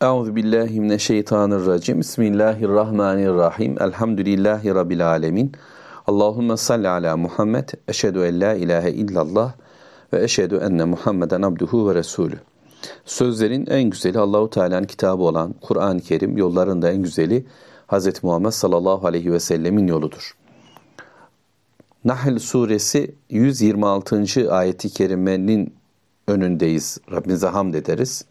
Euzu billahi mineşşeytanirracim. Bismillahirrahmanirrahim. Elhamdülillahi rabbil alamin. Allahumme salli ala Muhammed. Eşhedü en la ilahe illallah ve eşhedü enne Muhammeden abduhu ve resulü. Sözlerin en güzeli Allahu Teala'nın kitabı olan Kur'an-ı Kerim, yolların da en güzeli Hz. Muhammed sallallahu aleyhi ve sellemin yoludur. Nahl suresi 126. ayeti kerimenin önündeyiz. Rabbimize hamd ederiz.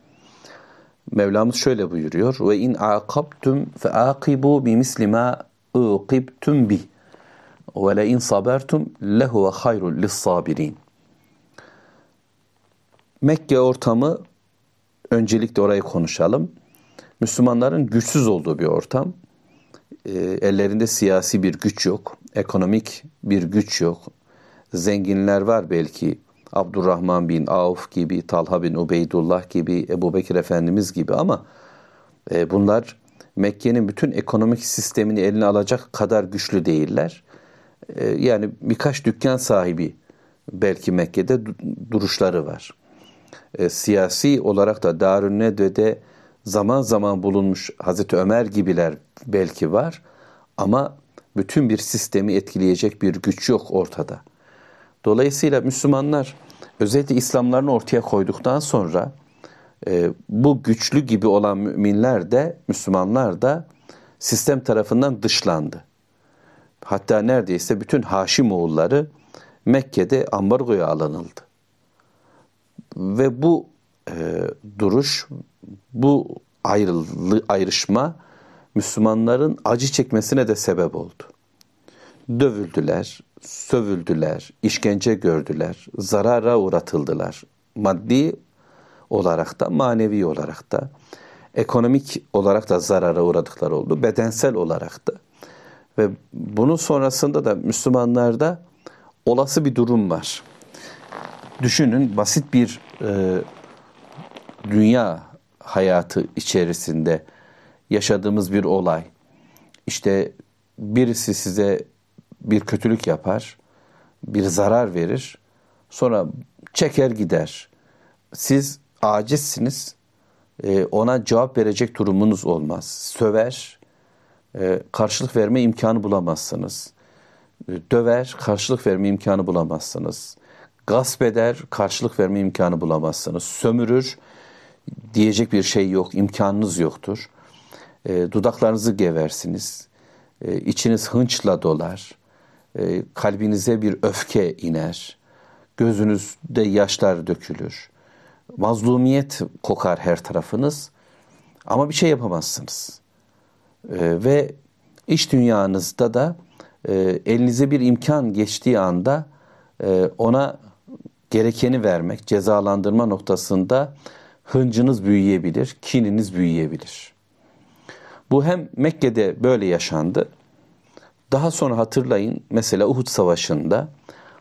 Mevlamız şöyle buyuruyor. Ve in aqabtum fe aqibu bi misli ma uqibtum bi. Ve le in sabertum lehu ve hayrul lis sabirin. Mekke ortamı öncelikle orayı konuşalım. Müslümanların güçsüz olduğu bir ortam. E, ellerinde siyasi bir güç yok, ekonomik bir güç yok. Zenginler var belki. Abdurrahman bin Avf gibi, Talha bin Ubeydullah gibi, Ebu Bekir Efendimiz gibi ama e, bunlar Mekke'nin bütün ekonomik sistemini eline alacak kadar güçlü değiller. E, yani birkaç dükkan sahibi belki Mekke'de duruşları var. E, siyasi olarak da Darün Nedve'de zaman zaman bulunmuş Hazreti Ömer gibiler belki var ama bütün bir sistemi etkileyecek bir güç yok ortada. Dolayısıyla Müslümanlar özellikle İslamlarını ortaya koyduktan sonra e, bu güçlü gibi olan müminler de Müslümanlar da sistem tarafından dışlandı. Hatta neredeyse bütün Haşim oğulları Mekke'de ambargoya alınıldı. Ve bu e, duruş, bu ayrılı, ayrışma Müslümanların acı çekmesine de sebep oldu. Dövüldüler, sövüldüler, işkence gördüler, zarara uğratıldılar. Maddi olarak da, manevi olarak da, ekonomik olarak da zarara uğradıkları oldu, bedensel olarak da. Ve bunun sonrasında da Müslümanlarda olası bir durum var. Düşünün basit bir e, dünya hayatı içerisinde yaşadığımız bir olay. İşte birisi size bir kötülük yapar, bir zarar verir, sonra çeker gider. Siz acizsiniz, e, ona cevap verecek durumunuz olmaz. Söver, e, karşılık verme imkanı bulamazsınız. E, döver, karşılık verme imkanı bulamazsınız. Gasp eder, karşılık verme imkanı bulamazsınız. Sömürür, diyecek bir şey yok, imkanınız yoktur. Dudaklarınızı geversiniz. İçiniz hınçla dolar e, kalbinize bir öfke iner. Gözünüzde yaşlar dökülür. Mazlumiyet kokar her tarafınız. Ama bir şey yapamazsınız. E, ve iş dünyanızda da e, elinize bir imkan geçtiği anda ona gerekeni vermek, cezalandırma noktasında hıncınız büyüyebilir, kininiz büyüyebilir. Bu hem Mekke'de böyle yaşandı daha sonra hatırlayın mesela Uhud Savaşı'nda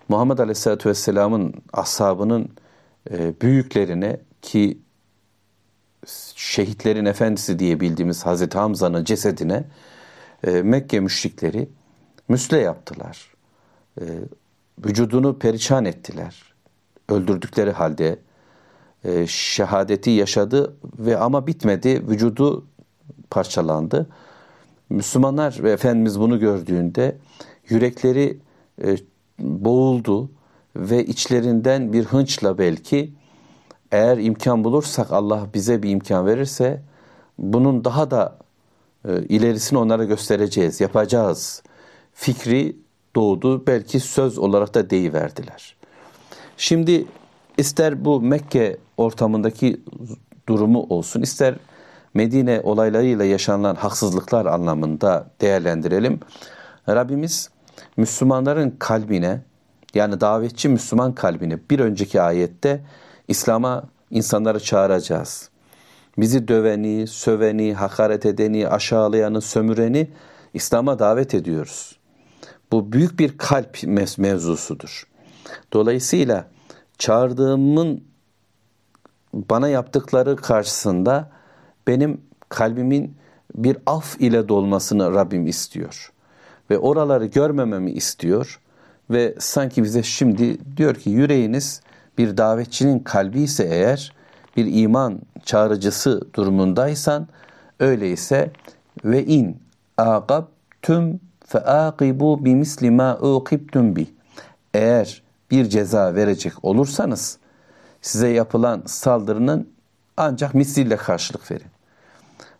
Muhammed Aleyhisselatü Vesselam'ın ashabının e, büyüklerine ki şehitlerin efendisi diye bildiğimiz Hazreti Hamza'nın cesedine e, Mekke müşrikleri müsle yaptılar. E, vücudunu perişan ettiler. Öldürdükleri halde şehadeti yaşadı ve ama bitmedi. Vücudu parçalandı. Müslümanlar ve Efendimiz bunu gördüğünde yürekleri e, boğuldu ve içlerinden bir hınçla belki eğer imkan bulursak Allah bize bir imkan verirse bunun daha da e, ilerisini onlara göstereceğiz, yapacağız. Fikri doğdu. Belki söz olarak da deyiverdiler. Şimdi ister bu Mekke ortamındaki durumu olsun, ister Medine olaylarıyla yaşanılan haksızlıklar anlamında değerlendirelim. Rabbimiz Müslümanların kalbine yani davetçi Müslüman kalbine bir önceki ayette İslam'a insanları çağıracağız. Bizi döveni, söveni, hakaret edeni, aşağılayanı, sömüreni İslam'a davet ediyoruz. Bu büyük bir kalp mevzusudur. Dolayısıyla çağırdığımın bana yaptıkları karşısında benim kalbimin bir af ile dolmasını Rabbim istiyor. Ve oraları görmememi istiyor. Ve sanki bize şimdi diyor ki yüreğiniz bir davetçinin kalbi ise eğer bir iman çağrıcısı durumundaysan öyleyse ve in aqabtum fe aqibu bi misli ma uqibtum bi. Eğer bir ceza verecek olursanız size yapılan saldırının ancak misliyle karşılık verin.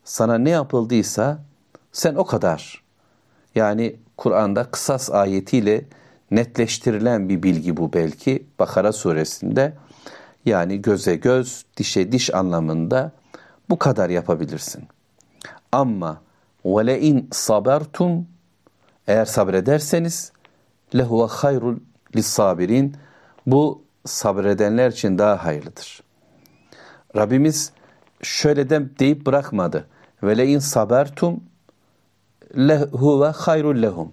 Sana ne yapıldıysa sen o kadar. Yani Kur'an'da kısas ayetiyle netleştirilen bir bilgi bu belki Bakara suresinde. Yani göze göz, dişe diş anlamında bu kadar yapabilirsin. Ama in sabertum eğer sabrederseniz lehuve hayrul lissabirin bu sabredenler için daha hayırlıdır. Rabbimiz şöyle de deyip bırakmadı. Ve le in sabertum lehuve hayrul lehum.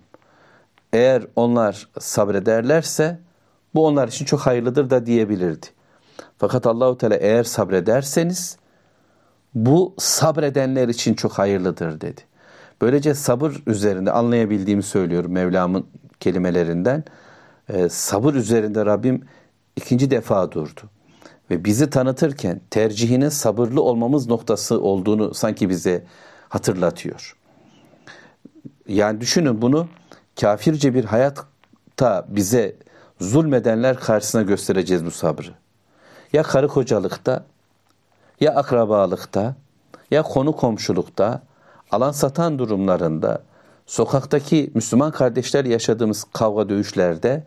Eğer onlar sabrederlerse bu onlar için çok hayırlıdır da diyebilirdi. Fakat Allahu Teala eğer sabrederseniz bu sabredenler için çok hayırlıdır dedi. Böylece sabır üzerinde anlayabildiğimi söylüyorum Mevlam'ın kelimelerinden. Ee, sabır üzerinde Rabbim ikinci defa durdu. Ve bizi tanıtırken tercihinin sabırlı olmamız noktası olduğunu sanki bize hatırlatıyor. Yani düşünün bunu kafirce bir hayatta bize zulmedenler karşısına göstereceğiz bu sabrı. Ya karı kocalıkta, ya akrabalıkta, ya konu komşulukta, alan satan durumlarında, sokaktaki Müslüman kardeşler yaşadığımız kavga dövüşlerde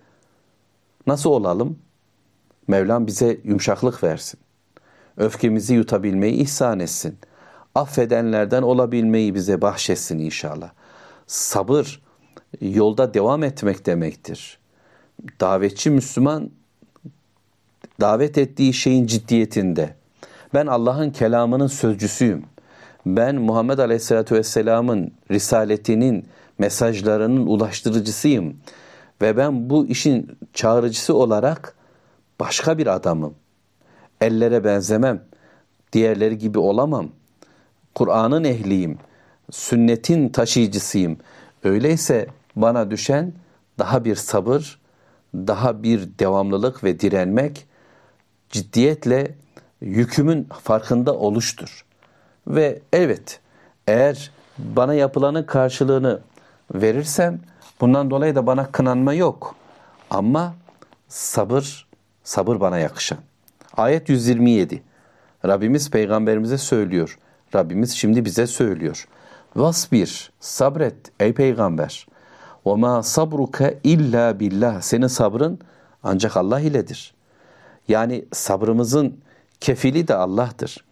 nasıl olalım? Mevlam bize yumuşaklık versin. Öfkemizi yutabilmeyi ihsan etsin. Affedenlerden olabilmeyi bize bahşetsin inşallah. Sabır yolda devam etmek demektir. Davetçi Müslüman davet ettiği şeyin ciddiyetinde. Ben Allah'ın kelamının sözcüsüyüm. Ben Muhammed Aleyhisselatü Vesselam'ın risaletinin mesajlarının ulaştırıcısıyım. Ve ben bu işin çağrıcısı olarak başka bir adamım. Ellere benzemem. Diğerleri gibi olamam. Kur'an'ın ehliyim. Sünnetin taşıyıcısıyım. Öyleyse bana düşen daha bir sabır, daha bir devamlılık ve direnmek, ciddiyetle yükümün farkında oluştur. Ve evet eğer bana yapılanın karşılığını verirsem bundan dolayı da bana kınanma yok. Ama sabır, sabır bana yakışan. Ayet 127. Rabbimiz peygamberimize söylüyor. Rabbimiz şimdi bize söylüyor. Vasbir, sabret ey peygamber. Ve ma sabruke illa billah. Senin sabrın ancak Allah iledir. Yani sabrımızın kefili de Allah'tır.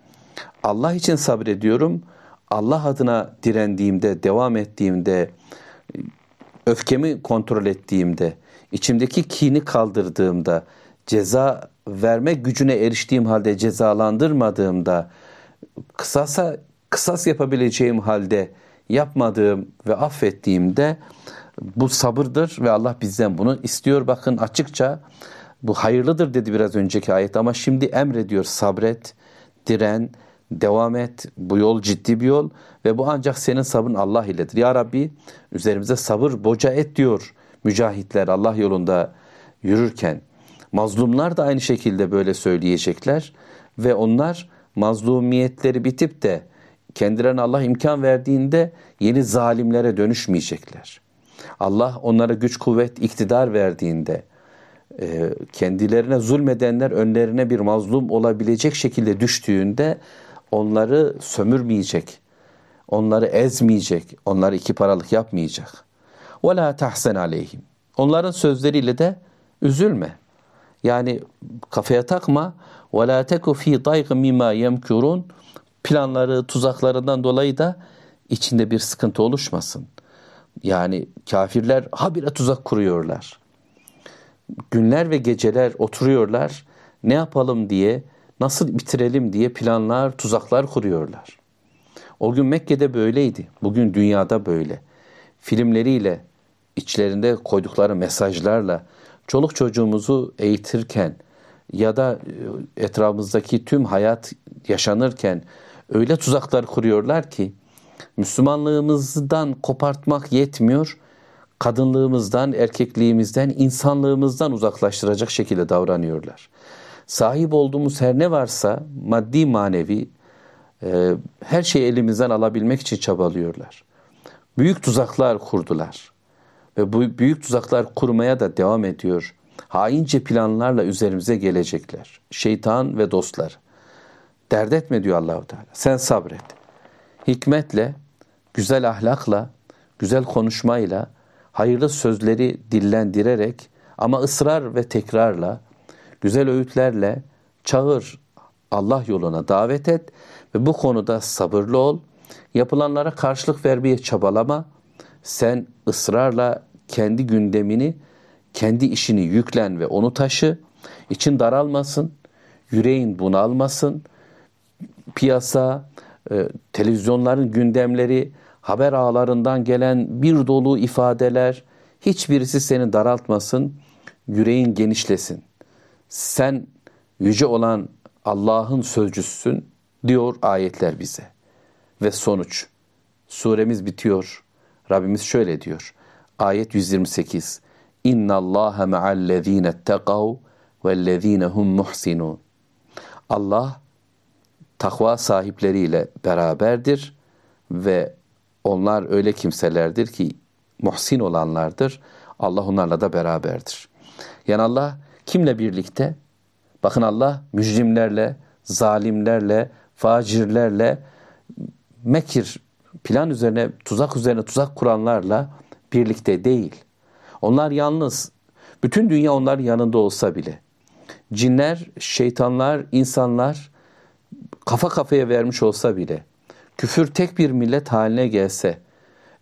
Allah için sabrediyorum. Allah adına direndiğimde, devam ettiğimde, öfkemi kontrol ettiğimde, içimdeki kini kaldırdığımda, ceza verme gücüne eriştiğim halde cezalandırmadığımda, kısasa kısas yapabileceğim halde yapmadığım ve affettiğimde bu sabırdır ve Allah bizden bunu istiyor. Bakın açıkça bu hayırlıdır dedi biraz önceki ayet ama şimdi emrediyor sabret, diren, devam et. Bu yol ciddi bir yol ve bu ancak senin sabrın Allah iledir. Ya Rabbi üzerimize sabır boca et diyor mücahitler Allah yolunda yürürken. Mazlumlar da aynı şekilde böyle söyleyecekler ve onlar mazlumiyetleri bitip de kendilerine Allah imkan verdiğinde yeni zalimlere dönüşmeyecekler. Allah onlara güç, kuvvet, iktidar verdiğinde e, kendilerine zulmedenler önlerine bir mazlum olabilecek şekilde düştüğünde onları sömürmeyecek, onları ezmeyecek, onları iki paralık yapmayacak. وَلَا تَحْسَنْ عَلَيْهِمْ Onların sözleriyle de üzülme. Yani kafaya takma. وَلَا تَكُ ف۪ي ضَيْغٍ مِمَا يَمْكُرُونَ Planları, tuzaklarından dolayı da içinde bir sıkıntı oluşmasın. Yani kafirler habire tuzak kuruyorlar. Günler ve geceler oturuyorlar. Ne yapalım diye, nasıl bitirelim diye planlar, tuzaklar kuruyorlar. O gün Mekke'de böyleydi. Bugün dünyada böyle. Filmleriyle, içlerinde koydukları mesajlarla, çoluk çocuğumuzu eğitirken ya da e, etrafımızdaki tüm hayat yaşanırken öyle tuzaklar kuruyorlar ki Müslümanlığımızdan kopartmak yetmiyor. Kadınlığımızdan, erkekliğimizden, insanlığımızdan uzaklaştıracak şekilde davranıyorlar. Sahip olduğumuz her ne varsa maddi manevi e, her şeyi elimizden alabilmek için çabalıyorlar. Büyük tuzaklar kurdular. Ve bu büyük tuzaklar kurmaya da devam ediyor. Haince planlarla üzerimize gelecekler. Şeytan ve dostlar. Dert etme diyor Allahu Teala. Sen sabret. Hikmetle, güzel ahlakla, güzel konuşmayla, hayırlı sözleri dillendirerek ama ısrar ve tekrarla, güzel öğütlerle çağır, Allah yoluna davet et ve bu konuda sabırlı ol. Yapılanlara karşılık vermeye çabalama. Sen ısrarla kendi gündemini, kendi işini yüklen ve onu taşı. İçin daralmasın, yüreğin bunalmasın. Piyasa, e, televizyonların gündemleri, haber ağlarından gelen bir dolu ifadeler, hiçbirisi seni daraltmasın, yüreğin genişlesin. Sen yüce olan Allah'ın sözcüsün diyor ayetler bize. Ve sonuç. Suremiz bitiyor. Rabbimiz şöyle diyor. Ayet 128. İnna Allaha ma'allezine tekav vellezine hum muhsinun. Allah takva sahipleriyle beraberdir ve onlar öyle kimselerdir ki muhsin olanlardır. Allah onlarla da beraberdir. Yani Allah kimle birlikte? Bakın Allah mücrimlerle, zalimlerle, facirlerle, mekir, plan üzerine, tuzak üzerine tuzak kuranlarla birlikte değil. Onlar yalnız. Bütün dünya onların yanında olsa bile. Cinler, şeytanlar, insanlar kafa kafaya vermiş olsa bile, küfür tek bir millet haline gelse,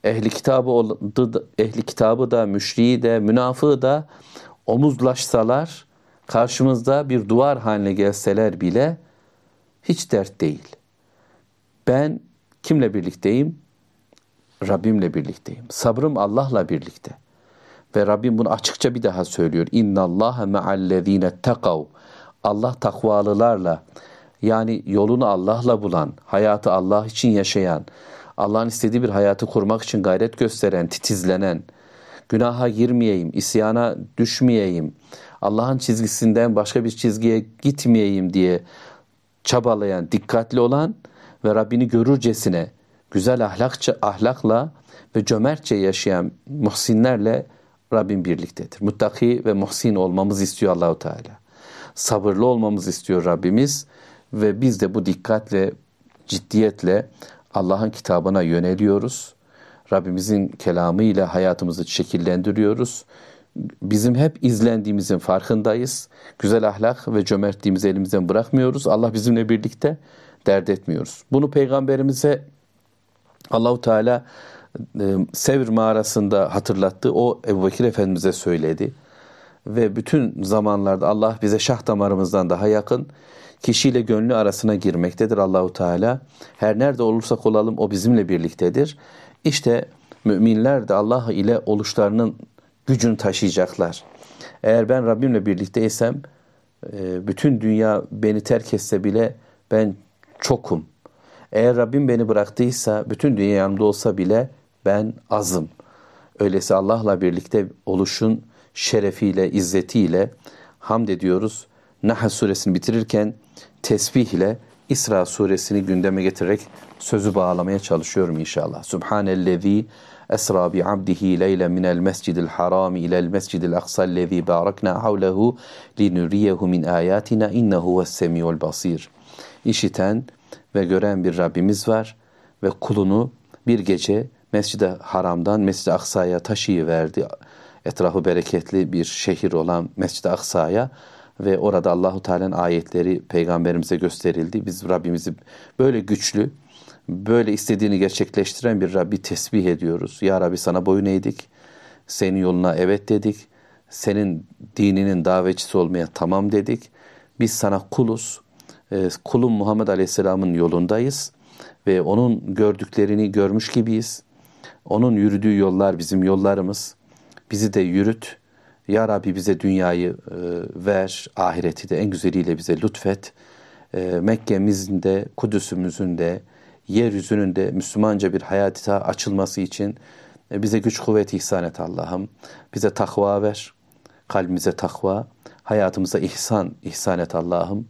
ehli kitabı ehli kitabı da, müşriği de, münafığı da omuzlaşsalar, karşımızda bir duvar haline gelseler bile hiç dert değil. Ben kimle birlikteyim? Rabbimle birlikteyim. Sabrım Allah'la birlikte. Ve Rabbim bunu açıkça bir daha söylüyor. İnna Allaha ma'allezine takav. Allah takvalılarla yani yolunu Allah'la bulan, hayatı Allah için yaşayan, Allah'ın istediği bir hayatı kurmak için gayret gösteren, titizlenen, günaha girmeyeyim, isyana düşmeyeyim, Allah'ın çizgisinden başka bir çizgiye gitmeyeyim diye çabalayan, dikkatli olan ve Rabbini görürcesine güzel ahlakça, ahlakla ve cömertçe yaşayan muhsinlerle Rabbim birliktedir. Muttaki ve muhsin olmamız istiyor Allahu Teala. Sabırlı olmamız istiyor Rabbimiz ve biz de bu dikkatle, ciddiyetle Allah'ın kitabına yöneliyoruz. Rabbimizin kelamı ile hayatımızı şekillendiriyoruz. Bizim hep izlendiğimizin farkındayız. Güzel ahlak ve cömertliğimizi elimizden bırakmıyoruz. Allah bizimle birlikte dert etmiyoruz. Bunu peygamberimize Allahu Teala e, Sevr mağarasında hatırlattı. O Ebu Bekir Efendimiz'e söyledi. Ve bütün zamanlarda Allah bize şah damarımızdan daha yakın kişiyle gönlü arasına girmektedir Allahu Teala. Her nerede olursak olalım o bizimle birliktedir. İşte müminler de Allah ile oluşlarının gücünü taşıyacaklar. Eğer ben Rabbimle birlikteysem e, bütün dünya beni terk etse bile ben çokum. Eğer Rabbim beni bıraktıysa bütün dünya yanımda olsa bile ben azım. Öyleyse Allah'la birlikte oluşun şerefiyle, izzetiyle hamd ediyoruz. Nahl suresini bitirirken tesbih ile İsra suresini gündeme getirerek sözü bağlamaya çalışıyorum inşallah. Subhanellezi esra bi abdihi leyle minel mescidil haram ilel mescidil aksa'llezi barakna havlehu linuriyehu min ayatina innehu ves basir. İşiten ve gören bir Rabbimiz var ve kulunu bir gece Mescid-i Haram'dan Mescid-i Aksa'ya taşıyıverdi. Etrafı bereketli bir şehir olan Mescid-i Aksa'ya ve orada Allahu Teala'nın ayetleri peygamberimize gösterildi. Biz Rabbimizi böyle güçlü, böyle istediğini gerçekleştiren bir Rabbi tesbih ediyoruz. Ya Rabbi sana boyun eğdik. Senin yoluna evet dedik. Senin dininin davetçisi olmaya tamam dedik. Biz sana kuluz. Ee, kulun Muhammed Aleyhisselam'ın yolundayız ve onun gördüklerini görmüş gibiyiz. Onun yürüdüğü yollar bizim yollarımız. Bizi de yürüt. Ya Rabbi bize dünyayı e, ver, ahireti de en güzeliyle bize lütfet. E, Mekke'mizin de, Kudüs'ümüzün de, yeryüzünün de Müslümanca bir hayata açılması için e, bize güç kuvvet ihsan et Allah'ım. Bize takva ver, kalbimize takva, Hayatımıza ihsan, ihsan et Allah'ım.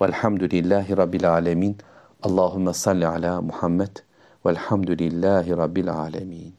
Velhamdülillahi Rabbil alemin. Allahümme salli ala Muhammed. Velhamdülillahi Rabbil alemin.